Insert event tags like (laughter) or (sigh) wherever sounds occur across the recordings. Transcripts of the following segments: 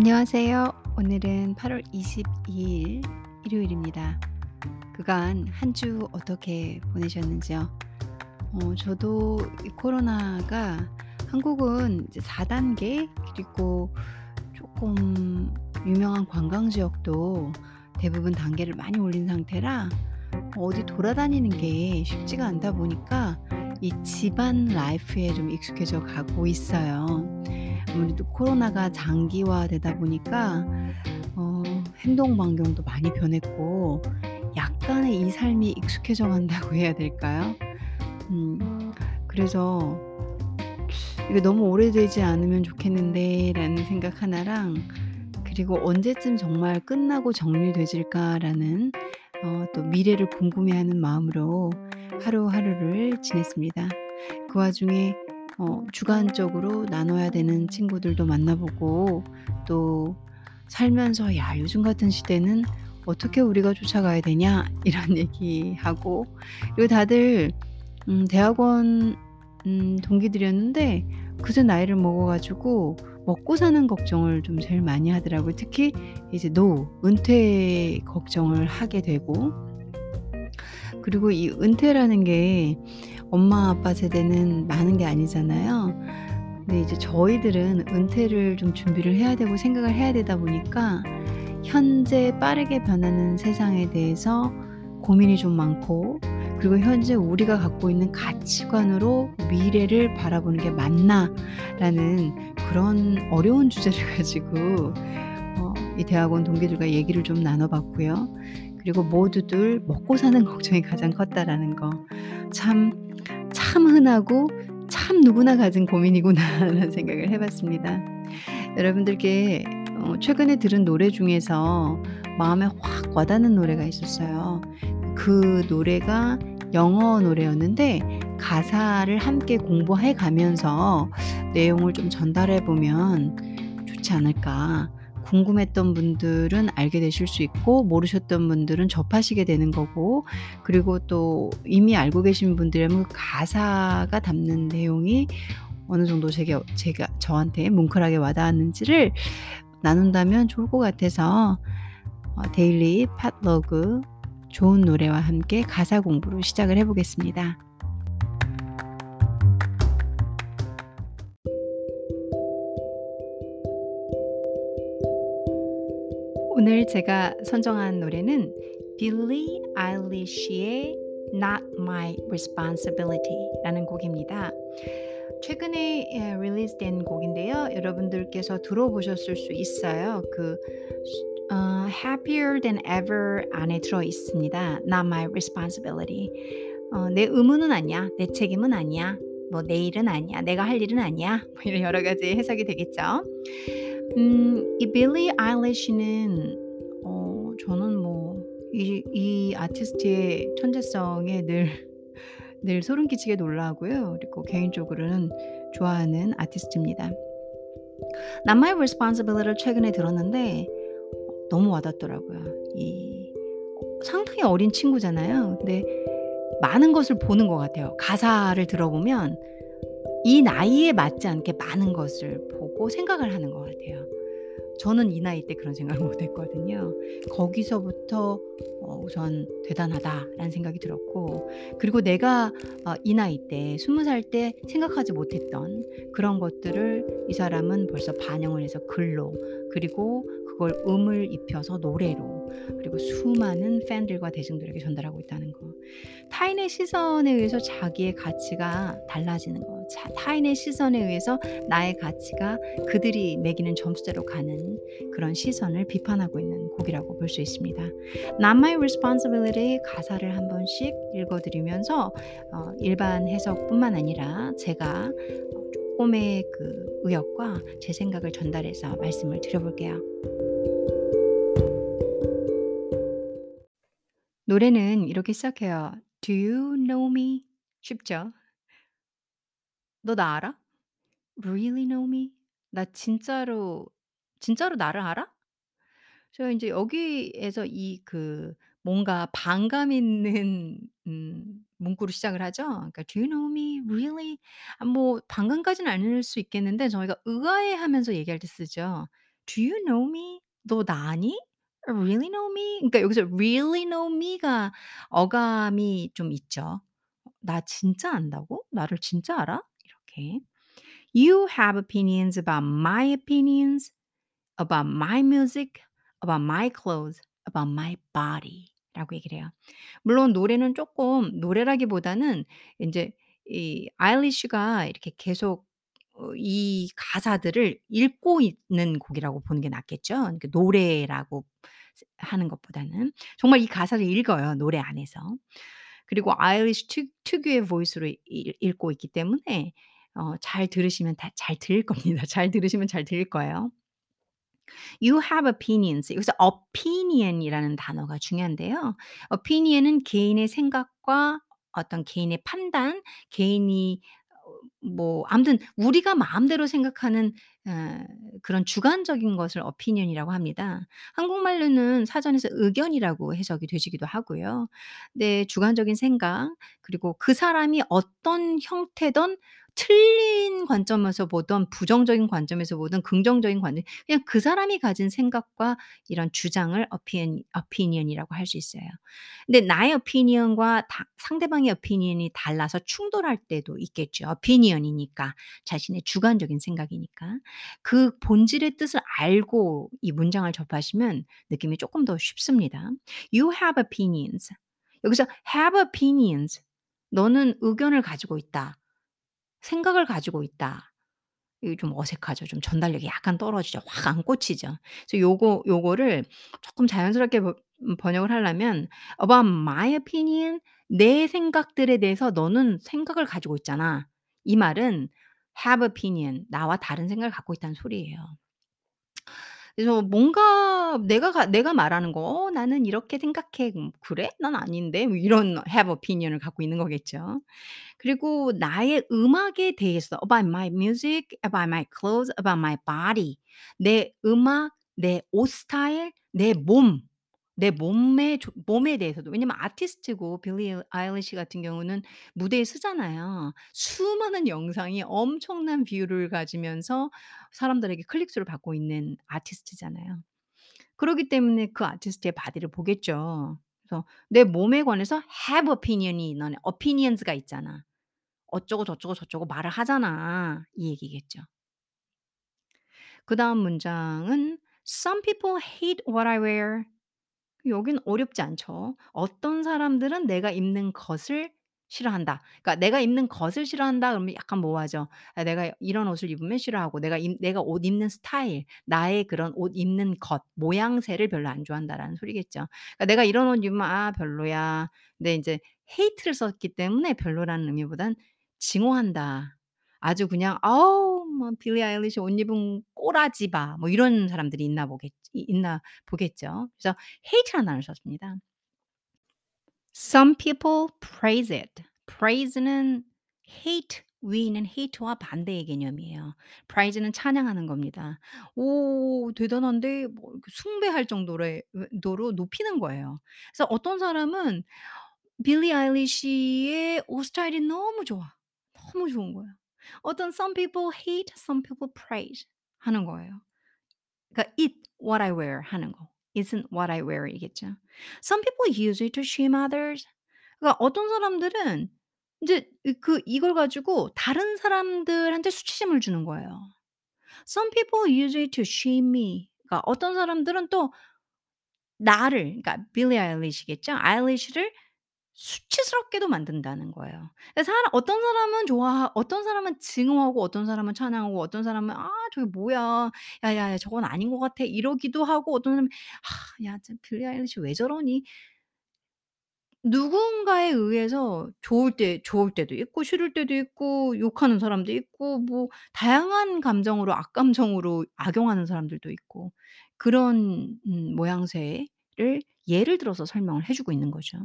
안녕하세요. 오늘은 8월 22일 일요일입니다. 그간 한 주 어떻게 보내셨는지요? 어 저도 이 코로나가 한국은 이제 4 단계 그리고 조금 유명한 관광 지역도 대부분 단계를 많이 올린 상태라 어디 돌아다니는 게 쉽지가 않다 보니까 이 집안 라이프에 좀 익숙해져 가고 있어요. 아무래도 코로나가 장기화되다 보니까 어 행동 반경도 많이 변했고 약간의 이 삶이 익숙해져 간다고 해야 될까요? 음 그래서 '이게 너무 오래되지 않으면 좋겠는데.'라는 생각 하나랑 그리고 '언제쯤 정말 끝나고 정리되질까.'라는 어 또 미래를 궁금해하는 마음으로 하루하루를 지냈습니다. 그 와중에 어 주간적으로 나눠야 되는 친구들도 만나보고 또 살면서 '야 요즘 같은 시대는 어떻게 우리가 쫓아가야 되냐.' (laughs) 이런 얘기하고 그리고 다들 음 대학원 음 동기들이었는데 그새 나이를 먹어 가지고 먹고 사는 걱정을 좀 제일 많이 하더라고요. 특히 이제 노후, 은퇴 걱정을 하게 되고 그리고 이 은퇴라는 게 엄마 아빠 세대는 많은 게 아니잖아요. 근데 이제 저희들은 은퇴를 좀 준비를 해야 되고 생각을 해야 되다 보니까 현재 빠르게 변하는 세상에 대해서 고민이 좀 많고 그리고 현재 우리가 갖고 있는 가치관으로 '미래를 바라보는 게 맞나?'라는 그런 어려운 주제를 (laughs) 가지고 어 이 대학원 동기들과 얘기를 좀 나눠 봤고요. 그리고 모두들 먹고 사는 (laughs) 걱정이 가장 컸다라는 거. 참, 참 흔하고 참 누구나 가진 고민이구나라는 (laughs) 생각을 해 봤습니다. 여러분들께 어 최근에 들은 노래 중에서 마음에 확 와닿는 노래가 있었어요. 그 노래가 영어 노래였는데 가사를 함께 공부해 가면서 내용을 좀 전달해 보면 좋지 않을까. 궁금했던 분들은 알게 되실 수 있고 모르셨던 분들은 접하시게 되는 거고 그리고 또 이미 알고 계신 분들이라면 그 가사가 담는 내용이 어느 정도 제게 제가 저한테 뭉클하게 와닿았는지를 나눈다면 좋을 것 같아서 어 데일리 팟러그 좋은 노래와 함께 가사 공부로 시작을 해 보겠습니다. 오늘 제가 선정한 노래는 빌리 아일리시의 Not My Responsibility라는 곡입니다. 최근에 예 릴리즈된 곡인데요. 여러분들께서 들어보셨을 수 있어요. 그 어 Happier Than Ever 안에 들어 있습니다. Not My Responsibility. 어 "내 의무는 아니야. 내 책임은 아니야. 뭐 내 일은 아니야. 내가 할 일은 아니야." 뭐 이런 여러 가지 해석이 되겠죠. 음 이 빌리 아일리시는 어 저는 뭐이 이 아티스트의 천재성에 늘 (laughs) 늘 소름 끼치게 놀라고요. 그리고 개인적으로는 좋아하는 아티스트입니다. Not My Responsibility를 최근에 들었는데 어 너무 와닿더라고요. 이어 상당히 어린 친구잖아요. 근데 많은 것을 보는 것 같아요. 가사를 들어보면 이 나이에 맞지 않게 많은 것을 보 고 생각을 하는 것 같아요. 저는 이 나이 때 그런 생각을 못 했거든요. 거기서부터 어 우선 '대단하다.'라는 생각이 들었고 그리고 내가 어이 나이 때 20살 때 생각하지 못했던 그런 것들을 이 사람은 벌써 반영을 해서 글로 그리고 그걸 음을 입혀서 노래로 그리고 수많은 팬들과 대중들에게 전달하고 있다는 거. 타인의 시선에 의해서 자기의 가치가 달라지는 거. 자 타인의 시선에 의해서 나의 가치가 그들이 매기는 점수대로 가는 그런 시선을 비판하고 있는 곡이라고 볼 수 있습니다. Not My Responsibility 가사를 한 번씩 읽어 드리면서 어 일반 해석뿐만 아니라 제가 어 쪼끔의 그 의역과 제 생각을 전달해서 말씀을 드려 볼게요. 노래는 이렇게 시작해요. "Do you know me?" 쉽죠? " 너 나 알아? Really know me?" "나 진짜로 진짜로 나를 알아?" 저 인제 여기에서 이 그 뭔가 반감 있는 (laughs) 음 문구로 시작을 하죠. 그러니까 "Do you know me? Really?" 아 뭐 반감까지는 아닐 수 있겠는데 저희가 의아해하면서 얘기할 때 쓰죠. "Do you know me? 너 나 아니? Really know me?" 그러니까 여기서 really know me가 어감이 좀 있죠. "나 진짜 안다고? 나를 진짜 알아?" 이렇게. "You have opinions about my opinions, about my music, about my clothes, about my body." 라고 얘기를 해요. 물론 노래는 쪼끔 노래라기보다는 인제 이 아일리시가 이렇게 계속 어이 가사들을 읽고 있는 곡이라고 보는 게 낫겠죠. 그러니까 노래라고 스 하는 것보다는. 정말 이 가사를 읽어요, 노래 안에서. 그리고 아일리시 특 특유의 보이스로 읽 읽고 있기 때문에 어 잘 들으시면 다 잘 들릴 겁니다. (laughs) 잘 들으시면 잘 들릴 거예요. You have opinions. 여기서 opinion이라는 단어가 중요한데요. opinion은 개인의 생각과 어떤 개인의 판단, 개인이 어뭐 아무튼 우리가 마음대로 생각하는 어 그런 주관적인 것을 opinion이라고 합니다. 한국말로는 사전에서 의견이라고 해석이 되시기도 하고요. 네 주관적인 생각 그리고 그 사람이 어떤 형태든 틀린 관점에서 보든 부정적인 관점에서 보든 긍정적인 관점 그냥 그 사람이 가진 생각과 이런 주장을 opin opinion이라고 할 수 있어요. 근데 나의 opinion과 다 상대방의 opinion이 달라서 충돌할 때도 있겠죠. opinion이니까 자신의 주관적인 생각이니까. 그 본질의 뜻을 알고 이 문장을 접하시면 느낌이 쪼끔 더 쉽습니다. You have opinions. 여기서 have opinions. 너는 의견을 가지고 있다. 생각을 가지고 있다. 이게 좀 어색하죠. 좀 전달력이 약간 떨어지죠. 확 안 꽂히죠. 그래서 요거 요거를 쪼끔 자연스럽게 버음 번역을 하려면 "About my opinion." 내 생각들에 대해서 너는 생각을 가지고 있잖아. 이 말은 have opinion. 나와 다른 생각을 갖고 있다는 소리예요. 그래서 뭔가 내가 가 내가 말하는 거 "어 나는 이렇게 생각해." 음 "그래? 난 아닌데." 뭐 이런 have opinion을 갖고 있는 거겠죠. 그리고 나의 음악에 대해서 about my music, about my clothes, about my body. 내 음악, 내 옷 스타일, 내 몸, 내조 몸에 대해서도. 왜냐면 아티스트고 빌리 아일리시 같은 경우는 무대에 서잖아요. 수많은 영상이 엄청난 view를 가지면서 사람들에게 클릭 수를 받고 있는 아티스트잖아요. 그러기 때문에 그 아티스트의 body를 보겠죠. 그래서 "내 몸에 관해서 have opinion이 너네 opinions가 있잖아. 어쩌고 저쩌고 저쩌고 말을 하잖아." 이 얘기겠죠. 그다음 문장은 "Some people hate what I wear." 여긴 어렵지 않죠. 어떤 사람들은 내가 입는 것을 싫어한다. 그러니까 내가 입는 것을 싫어한다 그러면 약간 모호하죠. 아 내가 이런 옷을 입으면 싫어하고 내가 입 내가 옷 입는 스타일, 나의 그런 옷 입는 것, 모양새를 별로 안 좋아한다라는 소리겠죠. 그러니까 내가 이런 옷 입으면 '아 별로야.' 근데 인제 hate를 썼기 때문에 별로라는 의미보단 증오한다. 아주 그냥 '아우 뭐 빌리 아일리시 옷 입으면 꼬라지 봐.' 뭐 이런 사람들이 있나 보겠 이 있나 보겠죠. 그래서 hate라는 단어를 썼습니다. Some people praise it. praise는 hate 위에는 hate와 반대의 개념이에요. praise는 찬양하는 겁니다. 오 대단한데 뭐 숭배할 정도의 의 도로 높이는 거예요. 그래서 어떤 사람은 빌리 아일리시의 옷 스타일이 너무 좋아. 너무 좋은 거야. 어떤 some people hate, some people praise 하는 거예요. 그러니까 it what I wear 하는 거. isn't what I wear 이겠죠. Some people use it to shame others. 그러니까 어떤 사람들은 인제 이그 이걸 가지고 다른 사람들한테 수치심을 주는 거예요. Some people use it to shame me. 그러니까 어떤 사람들은 또 나를 그러니까 빌리 아일리시겠죠. 아일리시를 수치스럽게도 만든다는 거예요. 그래서 사람 어떤 사람은 좋아 어떤 사람은 증오하고 어떤 사람은 찬양하고 어떤 사람은 "아 저게 뭐야. 야 야 저건 아닌 것 같아." 이러기도 하고 어떤 사람은 "아 야 저 빌리 아일리시 왜 저러니?" 누군가에 의해서 좋을 때 좋을 때도 있고 싫을 때도 있고 욕하는 사람도 있고 뭐 다양한 감정으로 악감정으로 악용하는 사람들도 있고 그런 음 모양새를 예를 들어서 설명을 해 주고 있는 거죠.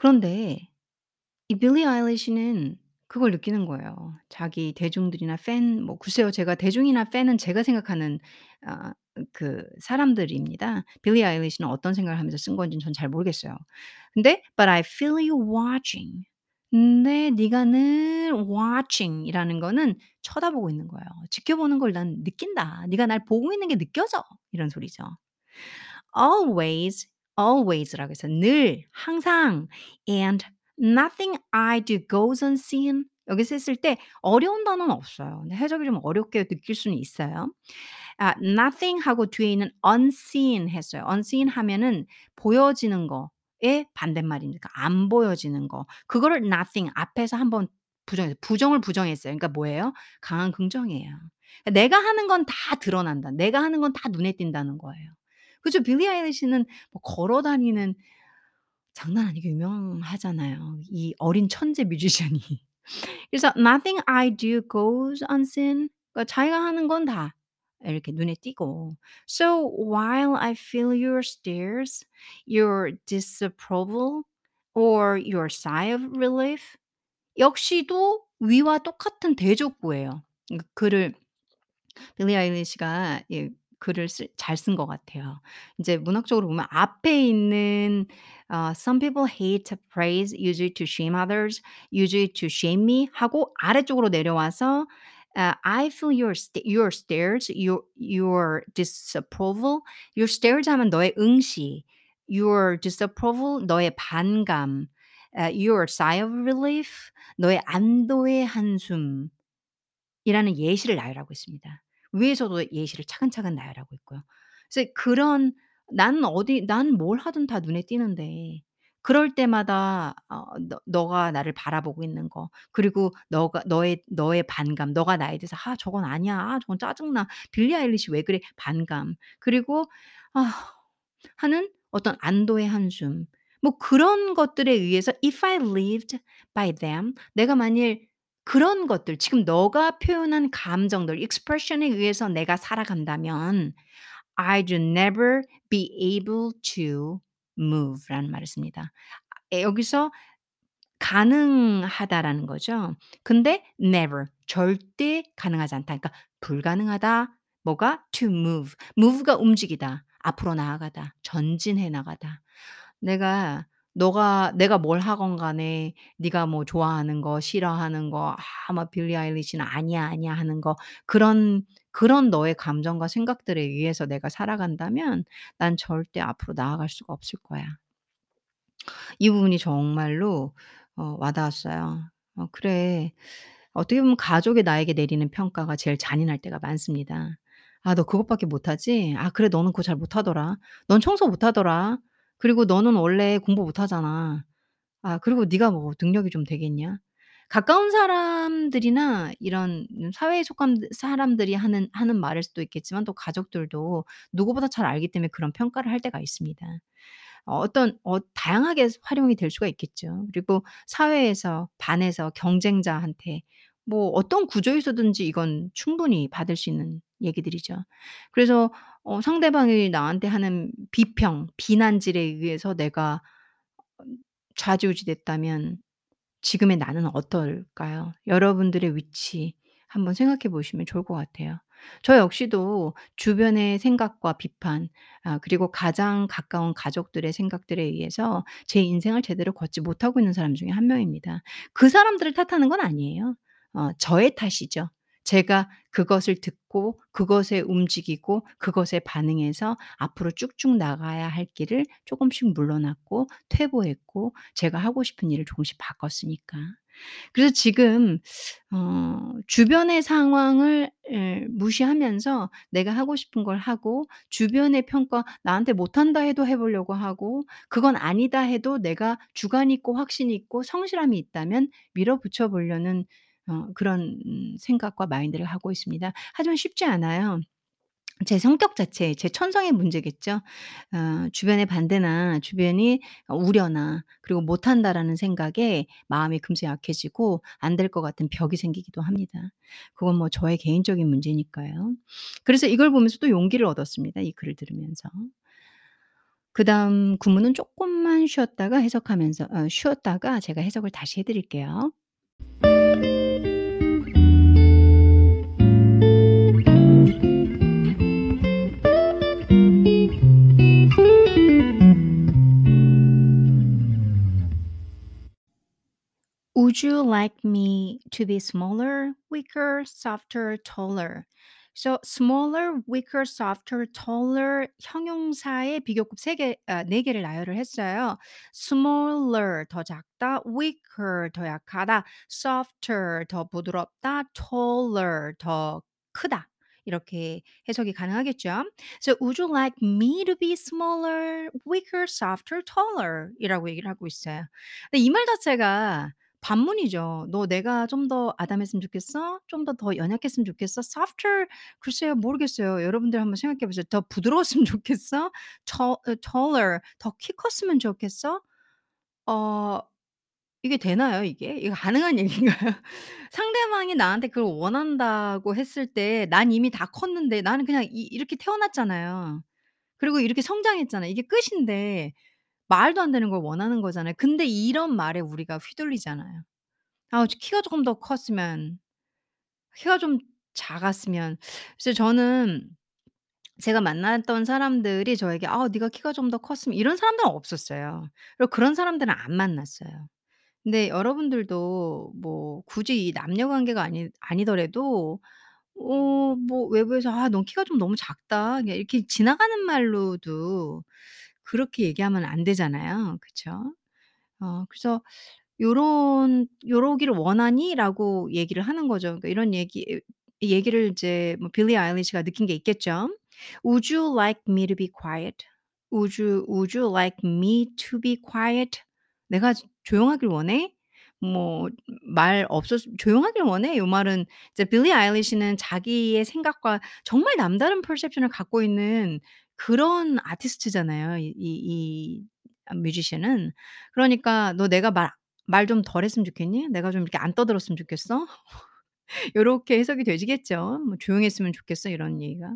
그런데 이 빌리 아일리시는 그걸 느끼는 거예요. 자기 대중들이나 팬 뭐 글쎄요. 제가 대중이나 팬은 제가 생각하는 아 그 사람들입니다. 빌리 아일리시는 어떤 생각을 하면서 쓴 건지는 전잘 모르겠어요. 근데 "But I feel you watching." 근데 네가 늘 여기서는 watching이라는 거는 쳐다보고 있는 거예요. 지켜보는 걸 난 느낀다. 네가 날 보고 있는 게 느껴져. 이런 소리죠. always, always라고 해서 늘, 항상 and nothing I do goes unseen. 여기서 했을 때 어려운 단어는 없어요. 근데 해석이 좀 어렵게 느낄 수는 있어요. 아 nothing 하고 뒤에 있는 unseen 했어요. unseen 하면은 보여지는 거의 반대말이니까 안 보여지는 거. 그거를 nothing 앞에서 한번 부정했어요. 부정을 부정했어요. 그러니까 뭐예요? 강한 긍정이에요. 내가 하는 건 다 드러난다. 내가 하는 건 다 눈에 띈다는 거예요. 그죠? 빌리 아일리시는 뭐 걸어 다니는 장난 아니게 유명하잖아요. 이 어린 천재 뮤지션이. (laughs) 그래서 "Nothing I do goes unseen." 그러니까 자기가 하는 건 다 이렇게 눈에 띄고. So while I feel your stares, your disapproval, or your sigh of relief 역시도 위와 똑같은 대족구예요. 그 글을 빌리 아일리시가 예 글을 쓸잘쓴 것 같아요. 인제 문학적으로 보면 앞에 있는 어 "Some people hate praise, usually to shame others, usually to shame me." 하고 아래쪽으로 내려와서 아 "I feel your sta your stares, your your disapproval." your stares 하면 너의 응시, your disapproval 너의 반감, 아 your sigh of relief 너의 안도의 한숨. 이라는 예시를 나열하고 있습니다. 위에서도 예시를 차근차근 나열하고 있고요. 그래서 그런 나는 어디 난뭘 하든 다 눈에 띄는데 그럴 때마다 어 너 너가 나를 바라보고 있는 거 그리고 너가 너의 너의 반감 너가 나에 대해서 '아 저건 아니야. 아 저건 짜증나. 빌리 아일리시 왜 그래?' 반감. 그리고 '아' 하는 어떤 안도의 한숨. 뭐 그런 것들에 의해서 if I lived by them 내가 만일 그런 것들 지금 너가 표현한 감정들 expression에 의해서 내가 살아간다면 I'd never be able to move라는 말을 씁니다. 아 여기서 가능하다라는 거죠. 근데 never 절대 가능하지 않다. 그러니까 불가능하다. 뭐가? to move. move가 움직이다. 앞으로 나아가다. 전진해 나가다. 내가 너가 내가 뭘 하건 간에 네가 뭐 좋아하는 거 싫어하는 거 아 막 빌리 아일리시는 "아니야, 아니야." 하는 거 그런 그런 너의 감정과 생각들에 의해서 내가 살아간다면 난 절대 앞으로 나아갈 수가 없을 거야. 이 부분이 정말로 어 와 닿았어요. 어 그래. 어떻게 보면 가족이 나에게 내리는 평가가 제일 잔인할 때가 많습니다. "아 너 그것밖에 못하지? 아 그래 너는 그거 잘 못하더라. 넌 청소 못하더라. 그리고 너는 원래 공부 못하잖아. 아 그리고 네가 뭐 능력이 좀 되겠냐?" 가까운 사람들이나 이런 사회에 속한 사람들이 하는 하는 말일 수도 있겠지만 또 가족들도 누구보다 잘 알기 때문에 그런 평가를 할 때가 있습니다. 어 어떤 어 다양하게 활용이 될 수가 있겠죠. 그리고 사회에서 반에서 경쟁자한테 뭐 어떤 구조에서든지 이건 충분히 받을 수 있는 얘기들이죠. 그래서 어 상대방이 나한테 하는 비평, 비난질에 의해서 내가 좌지우지 됐다면 지금의 나는 어떨까요? 여러분들의 위치 한번 생각해 보시면 좋을 것 같아요. 저 역시도 주변의 생각과 비판 아 그리고 가장 가까운 가족들의 생각들에 의해서 제 인생을 제대로 걷지 못하고 있는 사람 중에 한 명입니다. 그 사람들을 탓하는 건 아니에요. 어 저의 탓이죠. 제가 그것을 듣고 그것에 움직이고 그것에 반응해서 앞으로 쭉쭉 나가야 할 길을 쪼금씩 물러났고 퇴보했고 제가 하고 싶은 일을 조금씩 바꿨으니까. 그래서 지금 어 주변의 상황을 예 무시하면서 내가 하고 싶은 걸 하고 주변의 평가 나한테 못한다 해도 해 보려고 하고 그건 아니다 해도 내가 주관 있고 확신 있고 성실함이 있다면 밀어붙여 보려는 어 그런 생각과 마인드를 하고 있습니다. 하지만 쉽지 않아요. 제 성격 자체 제 천성의 문제겠죠. 어 주변의 반대나 주변이 어 우려나 그리고 '못한다.'라는 생각에 마음이 금세 약해지고 안 될 것 같은 벽이 생기기도 합니다. 그건 뭐 저의 개인적인 문제니까요. 그래서 이걸 보면서 또 용기를 얻었습니다, 이 글을 들으면서. 그 다음 구문은 쪼끔만 쉬었다가 해석하면서 어 쉬었다가 제가 해석을 다시 해 드릴게요. Would you like me to be smaller, weaker, softer, taller? So smaller, weaker, softer, taller 형용사의 비교급 3개 아 4 개를 나열을 했어요. smaller 더 작다, weaker 더 약하다, softer 더 부드럽다, taller 더 크다. 이렇게 해석이 가능하겠죠. So would you like me to be smaller, weaker, softer, taller? 이라고 얘기를 하고 있어요. 근데 이 말 자체가 반문이죠. "너 내가 좀 더 아담했으면 좋겠어? 좀 더 더 연약했으면 좋겠어? softer 글쎄요. 모르겠어요. 여러분들 한번 생각해 보세요. 더 부드러웠으면 (laughs) 좋겠어? 어 taller 더 키 컸으면 좋겠어? 어 이게 되나요 이게? 이거 가능한 (laughs) 얘기인가요? 상대방이 나한테 그걸 원한다고 했을 때 난 이미 다 컸는데 나는 그냥 이 이렇게 태어났잖아요. 그리고 이렇게 성장했잖아요. 이게 끝인데 말도 안 되는 걸 원하는 거잖아요. 근데 이런 말에 우리가 휘둘리잖아요. 아저 키가 조금 더 컸으면 키가 좀 작았으면 그래서 저는 제가 만났던 사람들이 저에게 "아 네가 키가 좀 더 컸으면" 이런 사람들은 없었어요. 그리고 그런 사람들은 안 만났어요. 근데 여러분들도 뭐 굳이 이 남녀 관계가 아니 아니더라도 어 뭐 외부에서 "아 넌 키가 좀 너무 작다." 이렇게 지나가는 말로도 그렇게 얘기하면 안 되잖아요. 그쵸? 어 그래서 요런 "요러기를 원하니?"라고 얘기를 하는 거죠. 그러니까 이런 얘기 이 얘기를 이제 뭐 빌리 아일리시가 느낀 게 있겠죠. "Would you like me to be quiet? Would you would you like me to be quiet?" "내가 조용하길 원해?" 뭐 말 없었 "조용하길 원해?" 요 말은 이제 빌리 아일리시는 자기의 생각과 정말 남다른 perception을 갖고 있는 그런 아티스트잖아요. 이 이이아 뮤지션은. 그러니까 "너 내가 말 말 좀 덜 했으면 좋겠니? 내가 좀 이렇게 안 떠들었으면 좋겠어?" (laughs) 요렇게 해석이 되시겠죠. 뭐 "조용했으면 좋겠어." 이런 얘기가.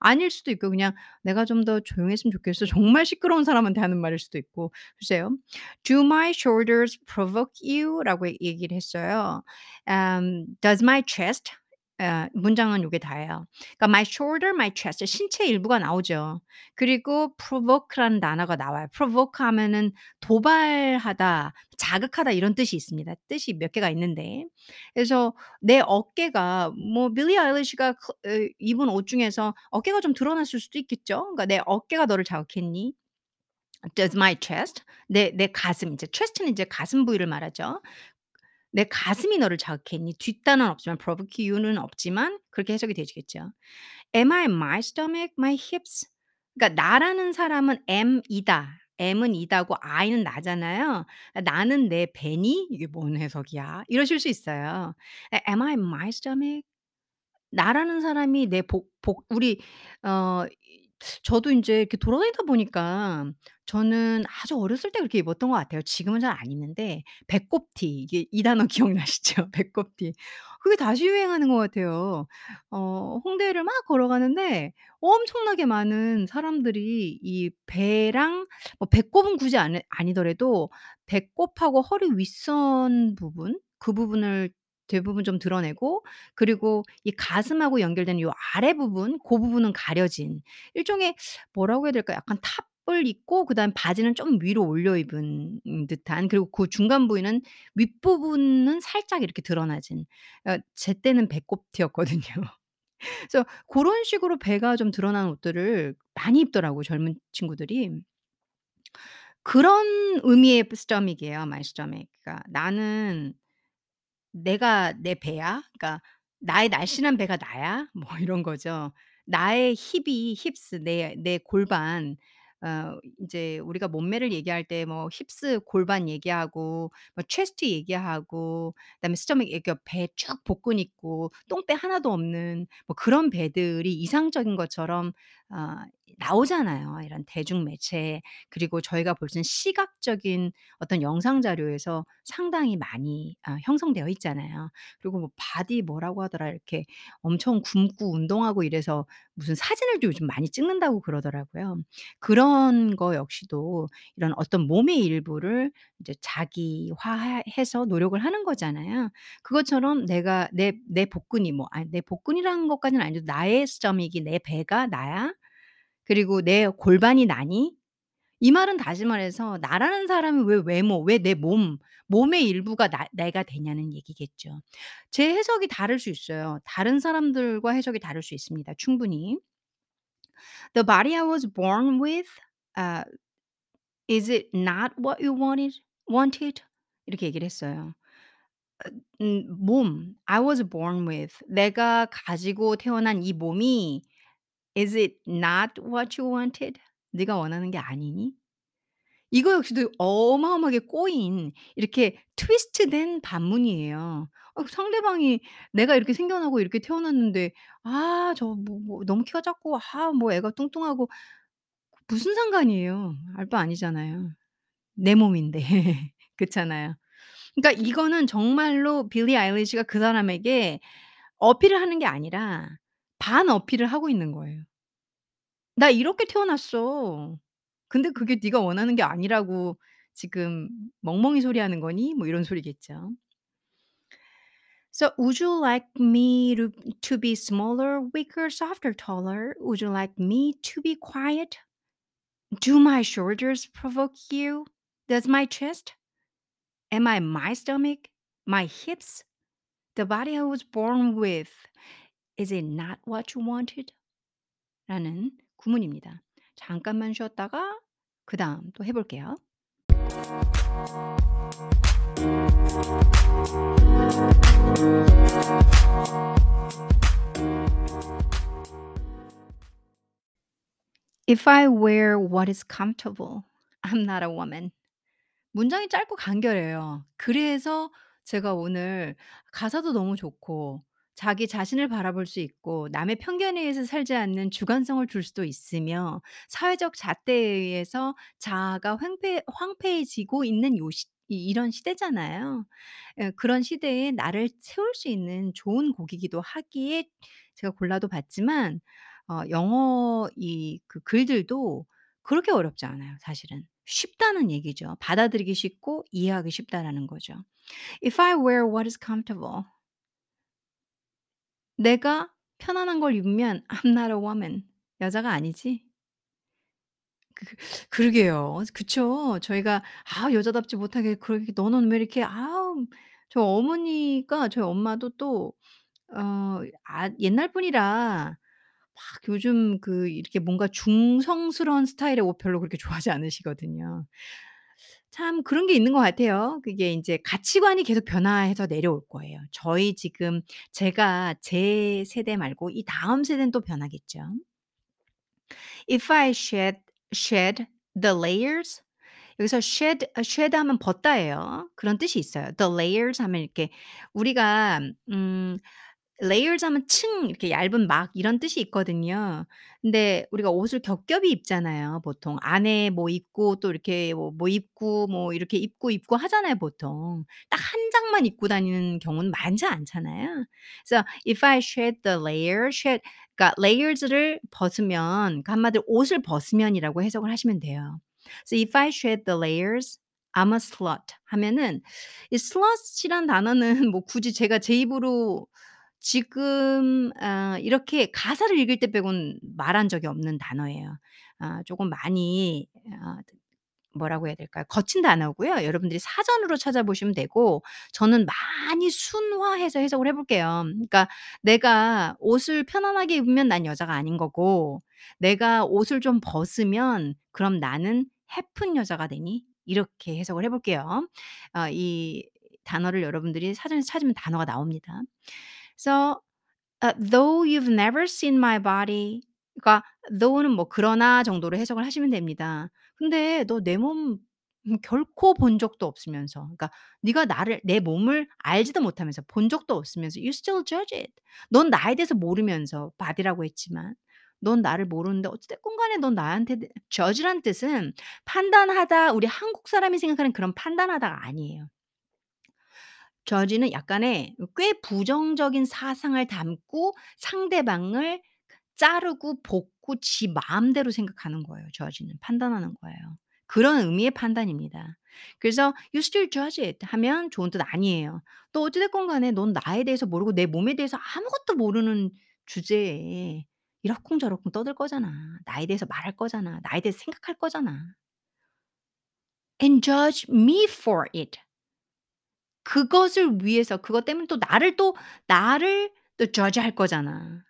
아닐 수도 있고 그냥 "내가 좀 더 조용했으면 좋겠어." 정말 시끄러운 사람한테 하는 말일 수도 있고 글쎄요. "Do my shoulders provoke you?" 라고 얘기를 했어요. 음 "Does my chest" 아 문장은 요게 다예요. 그러니까 my shoulder, my chest 신체 일부가 나오죠. 그리고 provoke라는 단어가 나와요. provoke 하면은 도발하다, 자극하다 이런 뜻이 있습니다. 뜻이 몇 개가 있는데 그래서 내 어깨가 뭐 빌리 아일리시가 그어 입은 옷 중에서 어깨가 좀 드러났을 수도 있겠죠. 그러니까 "내 어깨가 너를 자극했니?" "Does my chest" 내 내 가슴 이제 chest는 이제 가슴 부위를 말하죠. " 내 가슴이 너를 자극했니?" 뒷단은 없지만 provoke you는 없지만 그렇게 해석이 되시겠죠. "Am I my stomach, my hips?" 그러니까 나라는 사람은 am이다. am은 이다고 I는 나잖아요. 아 "나는 내 배니?" 이게 뭔 해석이야. 이러실 수 있어요. 에 "Am I my stomach?" 나라는 사람이 내 복 복 우리 어이 저도 인제 이렇게 돌아다니다 보니까 저는 아주 어렸을 때 그렇게 입었던 것 같아요. 지금은 잘 안 입는데 배꼽티 이게 이 단어 (laughs) 기억나시죠? 배꼽티. 그게 다시 유행하는 것 같아요. 어 홍대를 막 걸어가는데 엄청나게 많은 사람들이 이 배랑 뭐 배꼽은 굳이 아니 아니더라도 배꼽하고 허리 윗선 부분 그 부분을 대부분 좀 드러내고 그리고 이 가슴하고 연결되는 요 아래 부분 고 부분은 가려진 일종의 뭐라고 해야 될까요? 약간 탑 을 입고 그다음에 바지는 좀 위로 올려 입은 음 듯한 그리고 그 중간 부위는 윗부분은 살짝 이렇게 드러나진 어 제 때는 배꼽티였거든요. (laughs) 그래서 고런 식으로 배가 좀 드러나는 옷들을 많이 입더라고요, 젊은 친구들이. 그런 의미의 stomach이에요, my stomach. 그러니까 나는 " 내가 내 배야?" 그러니까 "나의 날씬한 배가 나야?" 뭐 (laughs) 이런 거죠. 나의 힙이 힙스 내 내 골반 어 인제 우리가 몸매를 얘기할 때 뭐 힙스 골반 얘기하고 뭐 체스트 얘기하고 그다음에 스토맥 이렇게 배쭉 복근 있고 똥배 하나도 없는 뭐 그런 배들이 이상적인 것처럼 어 나오잖아요, 이런 대중 매체에. 그리고 저희가 볼 수 있는 시각적인 어떤 영상 자료에서 상당히 많이 아 형성되어 있잖아요. 그리고 뭐 body 뭐라고 하더라 이렇게 엄청 굶고 운동하고 이래서 무슨 사진을 또 요즘 많이 찍는다고 그러더라고요. 그런 거 역시도 이런 어떤 몸의 일부를 이제 자기화해 해서 노력을 하는 거잖아요. 그것처럼 내가 내 내 복근이 뭐 아니 내 복근이라는 것까지는 아니어도 나의 stomach이 내 배가 나야? 그리고 내 골반이 나니? 이 말은 다시 말해서 나라는 사람이 왜 외모, 왜 내 몸, 몸의 일부가 나 내가 되냐는 얘기겠죠. 제 해석이 다를 수 있어요. 다른 사람들과 해석이 다를 수 있습니다, 충분히. "The body I was born with, uh, is it not what you wanted wanted?" 이렇게 얘기를 했어요. 음 몸 I was born with 내가 가지고 태어난 이 몸이 "Is it not what you wanted?" 네가 원하는 게 아니니? 이거 역시도 어마어마하게 꼬인 이렇게 트위스트된 반문이에요. 어 상대방이 내가 이렇게 생겨나고 이렇게 태어났는데 아 저 뭐 뭐 너무 키가 작고 아 뭐 애가 뚱뚱하고 무슨 상관이에요. 알바 아니잖아요. 내 몸인데. (laughs) 그렇잖아요. 그러니까 이거는 정말로 빌리 아일리시가 그 사람에게 어필을 하는 게 아니라 반 어필을 하고 있는 거예요. " 나 이렇게 태어났어. 근데 그게 네가 원하는 게 아니라고 지금 멍멍이 소리하는 거니?" 뭐 이런 소리겠죠. So, would you like me to to be smaller, weaker, softer, taller? Would you like me to be quiet? Do my shoulders provoke you? Does my chest? Am I my stomach? My hips? The body I was born with, is it not what you wanted? 라는 구문입니다. 잠깐만 쉬었다가 그다음 또 해 볼게요. If I wear what is comfortable, I'm not a woman. 문장이 짧고 간결해요. 그래서 제가 오늘 가사도 너무 좋고 자기 자신을 바라볼 수 있고 남의 편견에 의해서 살지 않는 주관성을 줄 수도 있으며 사회적 잣대에 의해서 자아가 횡패 황폐해지고 있는 요 시 이 이런 시대잖아요. 예 그런 시대에 나를 세울 수 있는 좋은 곡이기도 하기에 제가 골라도 봤지만 어 영어 이 그 글들도 그렇게 어렵지 않아요 사실은. 쉽다는 얘기죠. 받아들이기 쉽고 이해하기 쉽다라는 거죠. If I wear what is comfortable 내가 편안한 걸 입으면 I'm not a woman. 여자가 아니지. 그 그러게요. 그쵸. 저희가 아 여자답지 못하게 그렇게 "너는 왜 이렇게 아우" 저희 어머니가 저희 엄마도 또 어 아 옛날 분이라 막 요즘 그 이렇게 뭔가 중성스러운 스타일의 옷 별로 그렇게 좋아하지 않으시거든요. 참 그런 게 있는 것 같아요. 그게 인제 가치관이 계속 변화해서 내려올 거예요. 저희 지금 제가 제 세대 말고 이 다음 세대는 또 변하겠죠. If I shed shed the layers 여기서 shed 아 shed 하면 벗다예요. 그런 뜻이 있어요. The layers 하면 이렇게 우리가 음 layers 하면 층 이렇게 얇은 막 이런 뜻이 있거든요. 근데 우리가 옷을 겹겹이 입잖아요 보통. 안에 뭐 입고 또 이렇게 뭐 뭐 입고 뭐 이렇게 입고, 입고 하잖아요 보통. 딱한 장만 입고 다니는 경우는 많지 않잖아요. 그래서 if I shed the layer shed 그러니까 layers를 벗으면 그 한마디로 옷을 벗으면이라고 해석을 하시면 돼요. So if I shed the layers I'm a slut 하면은 이 slut이란 단어는 (laughs) 뭐 굳이 제가 제 입으로 지금 아 이렇게 가사를 읽을 때 빼고는 말한 적이 없는 단어예요. 아 쪼금 많이 아 뭐라고 해야 될까요? 거친 단어고요. 여러분들이 사전으로 찾아보시면 되고 저는 많이 순화해서 해석을 해 볼게요. 그러니까 내가 옷을 편안하게 입으면 난 여자가 아닌 거고 내가 옷을 좀 벗으면 그럼 나는 해픈 여자가 되니? 이렇게 해석을 해 볼게요. 아이 단어를 여러분들이 사전에서 찾으면 단어가 나옵니다. So, uh, though you've never seen my body 그러니까 though는 뭐 그러나 정도로 해석을 하시면 됩니다. 근데 너 내몸음 결코 본 적도 없으면서 그러니까 네가 나를 내 몸을 알지도 못하면서 본 적도 없으면서 you still judge it. 넌 나에 대해서 모르면서 body라고 했지만 넌 나를 모르는데 어찌 됐건 간에 넌 나한테 대 judge란 뜻은 판단하다 우리 한국 사람이 생각하는 그런 판단하다가 아니에요. Judge는 약간의 꽤 부정적인 사상을 담고 상대방을 자르고 볶고 지 마음대로 생각하는 거예요 judge는. 판단하는 거예요. 그런 의미의 판단입니다. 그래서 "You still judge it." 하면 좋은 뜻 아니에요. "너 어찌 됐건 간에 넌 나에 대해서 모르고 내 몸에 대해서 아무것도 모르는 주제에 이러쿵저러쿵 떠들 거잖아. 나에 대해서 말할 거잖아. 나에 대해서 생각할 거잖아." and judge me for it. 그것을 위해서 그것 때문에 또 나를 또 나를 또 judge할 거잖아.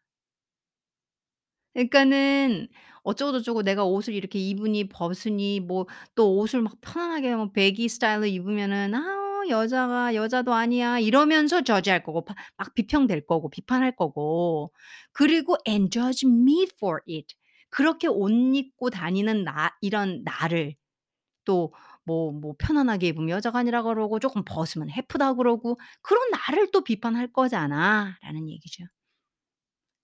그러니까는 어쩌고 저쩌고 내가 옷을 이렇게 입으니 벗으니 뭐 또 옷을 막 편안하게 뭐 배기 스타일로 입으면은 "아 여자가 여자도 아니야." 이러면서 저지할 거고 바 막 비평될 거고 비판할 거고 그리고 and judge me for it. 그렇게 옷 입고 다니는 나 이런 나를 또 뭐 뭐 편안하게 입으면 여자가 아니라 그러고 쪼끔 벗으면 해프다 그러고 그런 나를 또 비판할 거잖아."라는 얘기죠.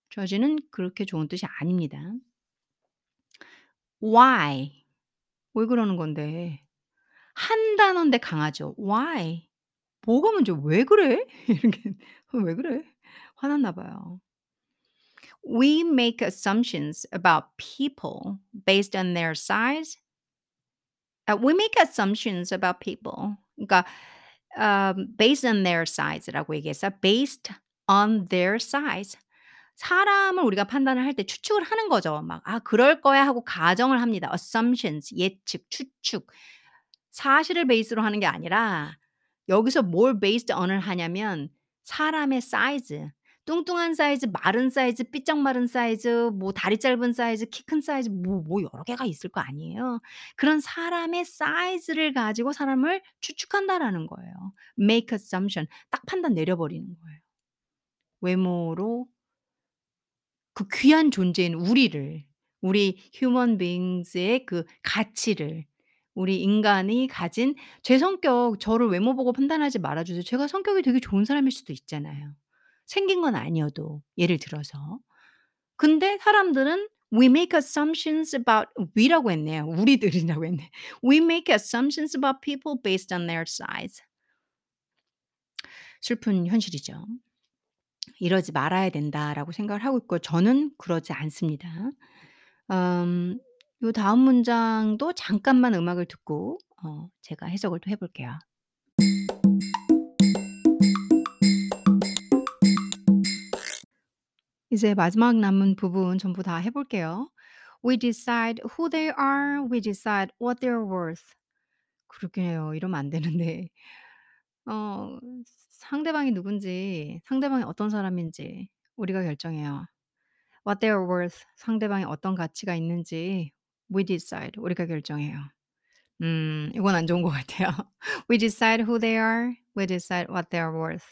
judge는 그렇게 좋은 뜻이 아닙니다. why 왜 그러는 건데? 한 단어인데 강하죠. why 뭐가 문제야? "왜 그래?" (laughs) 이렇게 "왜 그래?" 화났나 봐요. We make assumptions about people based on their size. 아 we make assumptions about people. 그러니까 um, based on their size라고 얘기했어요. based on their size. 사람을 우리가 판단을 할 때 추측을 하는 거죠. 막 '아 그럴 거야.' 하고 가정을 합니다. assumptions 예측, 추측. 사실을 베이스로 하는 게 아니라 여기서 뭘 based on을 하냐면 사람의 사이즈, 뚱뚱한 사이즈, 마른 사이즈, 삐쩍 마른 사이즈, 뭐 다리 짧은 사이즈, 키 큰 사이즈 뭐 뭐 여러 개가 있을 거 아니에요. 그런 사람의 사이즈를 가지고 사람을 추측한다라는 거예요. make assumption 딱 판단 내려 버리는 거예요. 외모로 그 귀한 존재인 우리를, 우리 human beings의 그 가치를 우리 인간이 가진 제 성격 저를 외모 보고 판단하지 말아 주세요. 제가 성격이 되게 좋은 사람일 수도 있잖아요. 생긴 건 아니어도 예를 들어서. 근데 사람들은 we make assumptions about we라고 했네요. 우리들이라고 했네. (laughs) We make assumptions about people based on their size. 슬픈 현실이죠. '이러지 말아야 된다.'라고 생각을 하고 있고 저는 그러지 않습니다. 음 요 다음 문장도 잠깐만 음악을 듣고 어 제가 해석을 또 해 볼게요. 이제 마지막 남은 부분 전부 다 해 볼게요. We decide who they are. We decide what they're worth. 그러게요. 이러면 안 되는데. 어 상대방이 누군지 상대방이 어떤 사람인지 우리가 결정해요. What they're worth 상대방이 어떤 가치가 있는지 we decide 우리가 결정해요. 음 이건 안 좋은 것 같아요. We decide who they are. We decide what they're worth.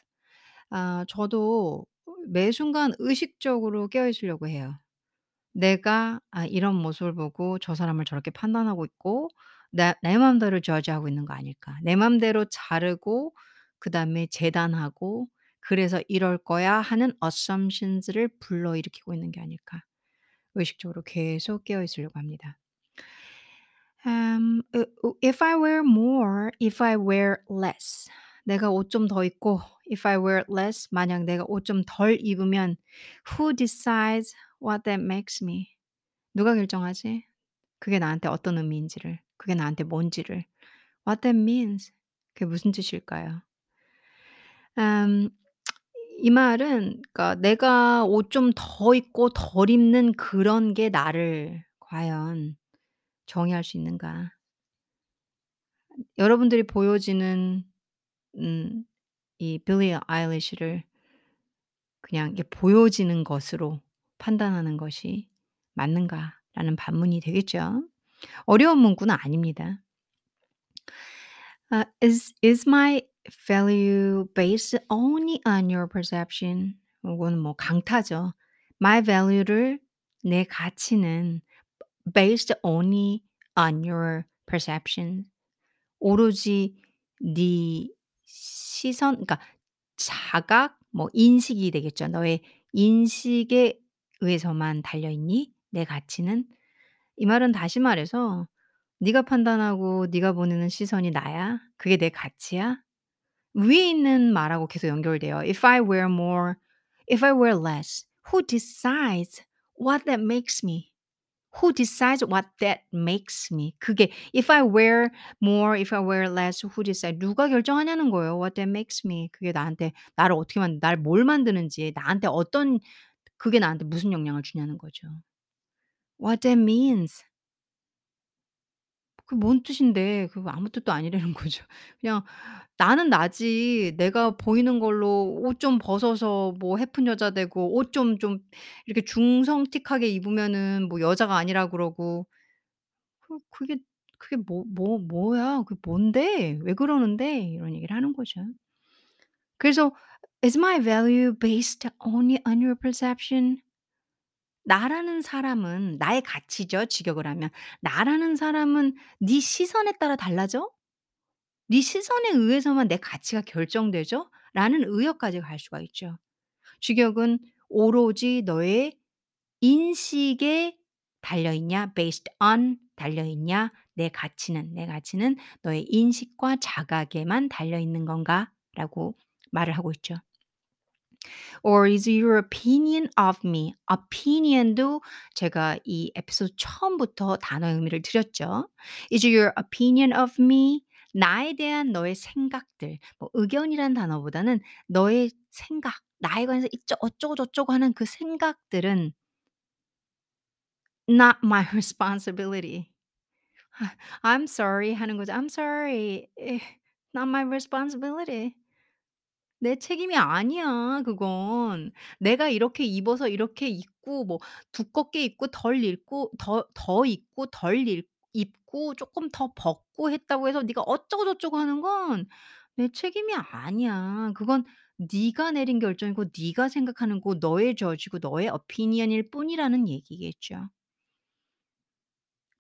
아 저도 매 순간 의식적으로 깨어 있으려고 해요. 내가 아 이런 모습을 보고 저 사람을 저렇게 판단하고 있고 나 내 맘대로 저지하고 있는 거 아닐까. 내 맘대로 자르고 그다음에 재단하고 그래서 '이럴 거야.' 하는 assumptions를 불러일으키고 있는 게 아닐까. 의식적으로 계속 깨어 있으려고 합니다. 음 으 우 if I wear more, if I wear less. 내가 옷 좀 더 입고 if I wear less 만약 내가 옷 좀 덜 입으면 who decides what that makes me? 누가 결정하지? 그게 나한테 어떤 의미인지를. 그게 나한테 뭔지를. What that means. 그게 무슨 뜻일까요? 음이 말은 그러니까 내가 옷 좀 더 입고 덜 입는 그런 게 나를 과연 정의할 수 있는가. 여러분들이 보여지는 음 이 빌리 아일리시를 그냥 이게 보여지는 것으로 판단하는 것이 맞는가라는 반문이 되겠죠. 어려운 문구는 아닙니다. 아 is is my value based only on your perception? 요거는 뭐 강타죠. my value를 내 가치는 based only on your perception. 오로지 네 시선 그러니까 자각 뭐 인식이 되겠죠. 너의 인식에 의해서만 달려 있니? 내 가치는? 이 말은 다시 말해서 네가 판단하고 네가 보내는 시선이 나야? 그게 내 가치야? 위에 있는 말하고 계속 연결돼요. If I wear more, if I wear less, who decides what that makes me? Who decides what that makes me? 그게 if I wear more, if I wear less, who decide 누가 결정하냐는 거예요. What that makes me. 그게 나한테 나를 어떻게 만 날 뭘 만드는지 나한테 어떤 그게 나한테 무슨 영향을 주냐는 거죠. What that means. 그게 뭔 뜻인데 그거 아무 뜻도 아니라는 거죠. 그냥 나는 나지 내가 보이는 걸로 옷 좀 벗어서 뭐 예쁜 여자 되고 옷 좀 좀 이렇게 중성틱하게 입으면은 뭐 여자가 아니라 그러고 그 그게 그게 뭐 뭐 뭐야? 그게 뭔데? 왜 그러는데? 이런 얘기를 하는 거죠. 그래서 "Is my value based only on your perception?" 나라는 사람은 나의 가치죠, 직역을 하면. 나라는 사람은 네 시선에 따라 달라져? 네 시선에 의해서만 내 가치가 결정되죠? 라는 의역까지 갈 수가 있죠. 직역은 오로지 너의 인식에 달려 있냐, based on 달려 있냐, 내 가치는 내 가치는 너의 인식과 자각에만 달려 있는 건가?라고 말을 하고 있죠. Or is your opinion of me? opinion도 제가 이 에피소드 처음부터 단어의 의미를 드렸죠. Is your opinion of me? 나에 대한 너의 생각들, 뭐 의견이란 단어보다는 너의 생각, 나에 관해서 이쩌 어쩌고 저쩌고 하는 그 생각들은 not my (laughs) responsibility. (laughs) I'm sorry 하는 거죠. I'm sorry. 에, not my responsibility. 내 책임이 아니야 그건. 내가 이렇게 입어서 이렇게 입고 뭐 두껍게 입고 덜 입고 더 더 입고 덜 입 입고 쪼끔 더 벗고 했다고 해서 네가 어쩌고 저쩌고 하는 건 내 책임이 아니야. 그건 네가 내린 결정이고 네가 생각하는 거 너의 저지고 너의 opinion일 뿐이라는 얘기겠죠.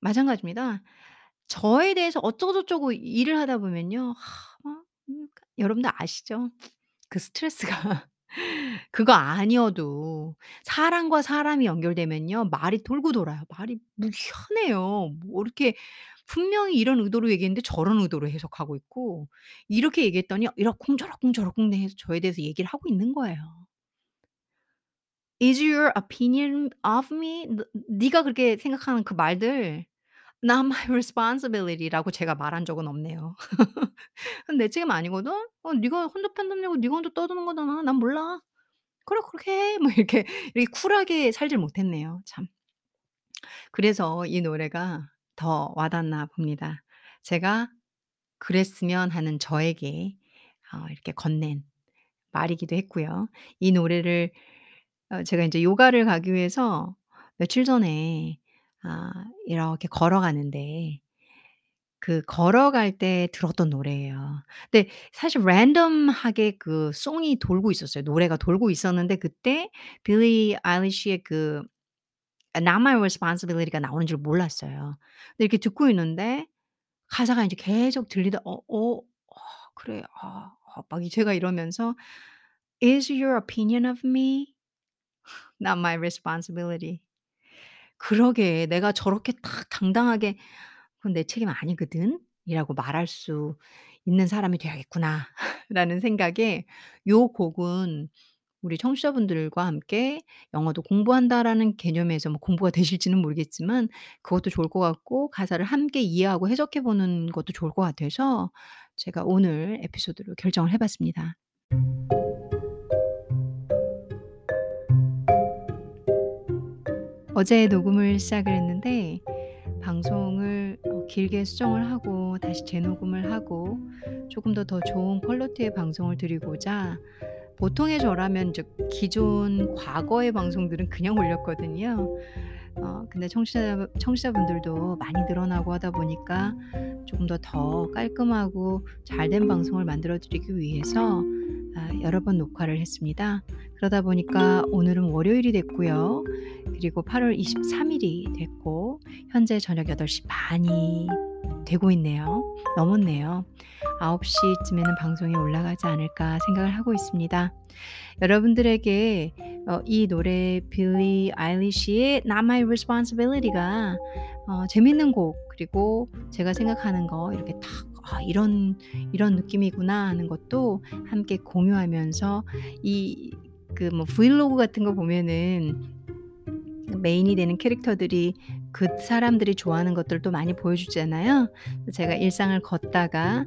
마찬가지입니다. 저에 대해서 어쩌고 저쩌고 일을 하다 보면요. 하막음 여러분들 아시죠? 그 스트레스가 그거 아니어도 사람과 사람이 연결되면요. 말이 돌고 돌아요. 말이 뭐 희한해요. 뭐 이렇게 분명히 이런 의도로 얘기했는데 저런 의도로 해석하고 있고 이렇게 얘기했더니 이러쿵저러쿵 저러쿵 해서 저에 대해서 얘기를 하고 있는 거예요. "Is your opinion of me?" 너 네가 그렇게 생각하는 그 말들 "Not my responsibility."라고 제가 말한 적은 없네요. (laughs) "내 책임 아니거든. 어 네가 혼자 판단 내고 네가 혼자 떠드는 거잖아. 난 몰라. 그래 그렇게 해." 뭐 이렇게 이렇게 쿨하게 살질 못했네요 참. 그래서 이 노래가 더 와닿나 봅니다. 제가 그랬으면 하는 저에게 어 이렇게 건넨 말이기도 했고요. 이 노래를 어 제가 인제 요가를 가기 위해서 며칠 전에 아 이렇게 걸어가는데 그 걸어갈 때 들었던 노래예요. 근데 사실 랜덤하게 그 송이 돌고 있었어요. 노래가 돌고 있었는데 그때 빌리 아일리시의 그 Not My Responsibility가 나오는 줄 몰랐어요. 근데 이렇게 듣고 있는데 가사가 인제 계속 들리다 어 어 어 그래 아 아막이 제가 이러면서 "Is your opinion of me not my responsibility." 그러게 내가 저렇게 딱 당당하게 " 그건 내 책임 아니거든." 이라고 말할 수 있는 사람이 돼야겠구나 라는 (laughs) 생각에 요 곡은 우리 청취자분들과 함께 '영어도 공부한다.'라는 개념에서 뭐 공부가 되실지는 모르겠지만 그것도 좋을 것 같고 가사를 함께 이해하고 해석해 보는 것도 좋을 것 같아서 제가 오늘 에피소드로 결정을 해 봤습니다. 어제 녹음을 시작을 했는데 방송을 어 길게 수정을 하고 다시 재녹음을 하고 조금 더 더 좋은 퀄리티의 방송을 드리고자 보통의 저라면 이제 기존 과거의 방송들은 그냥 올렸거든요. 어 근데 청취자 청취자분들도 많이 늘어나고 하다 보니까 조금 더 더 깔끔하고 잘된 방송을 만들어 드리기 위해서 아 여러 번 녹화를 했습니다. 그러다 보니까 오늘은 월요일이 됐고요. 그리고 8월 23 일이 됐고 현재 저녁 8시 반이 되고 있네요. 넘었네요. 9시 쯤에는 방송이 올라가지 않을까 생각을 하고 있습니다. 여러분들에게 어 이 노래 빌리 아일리시의 Not My Responsibility가 어 재밌는 곡 그리고 제가 생각하는 거 이렇게 딱 '아 이런 이런 느낌이구나.' 하는 것도 함께 공유하면서 이 그 뭐 브이로그 같은 거 보면은 메인이 되는 캐릭터들이 그 사람들이 좋아하는 것들도 많이 보여주잖아요. 제가 일상을 걷다가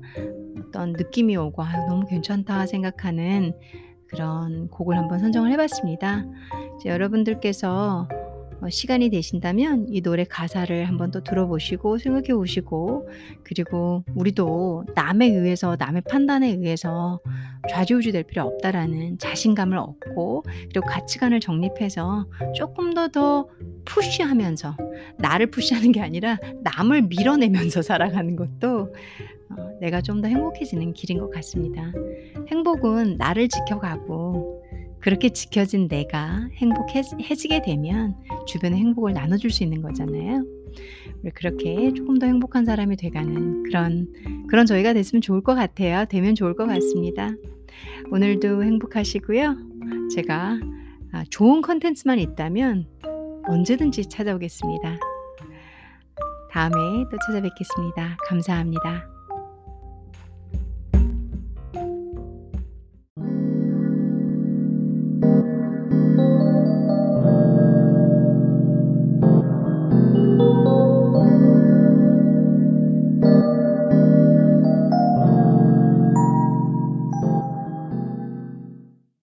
어떤 느낌이 오고 '아유 너무 괜찮다.' 생각하는 그런 곡을 한번 선정을 해 봤습니다. 이제 여러분들께서 어 시간이 되신다면 이 노래 가사를 한번 또 들어보시고 생각해 보시고 그리고 우리도 남에 의해서 남의 판단에 의해서 좌지우지 될 필요 없다라는 자신감을 얻고 그리고 가치관을 정립해서 쪼끔 더더 푸시하면서 나를 푸시하는 게 아니라 남을 밀어내면서 (laughs) 살아가는 것도 어 내가 좀 더 행복해지는 길인 것 같습니다. 행복은 나를 지켜가고 그렇게 지켜진 내가 행복해지 해지게 되면 주변에 행복을 나눠줄 수 있는 거잖아요. 그렇게 쪼끔 더 행복한 사람이 돼가는 그런 그런 저희가 됐으면 좋을 것 같아요. 되면 좋을 것 같습니다. 오늘도 행복하시고요. 제가 아 좋은 콘텐츠만 있다면 언제든지 찾아오겠습니다. 다음에 또 찾아뵙겠습니다. 감사합니다.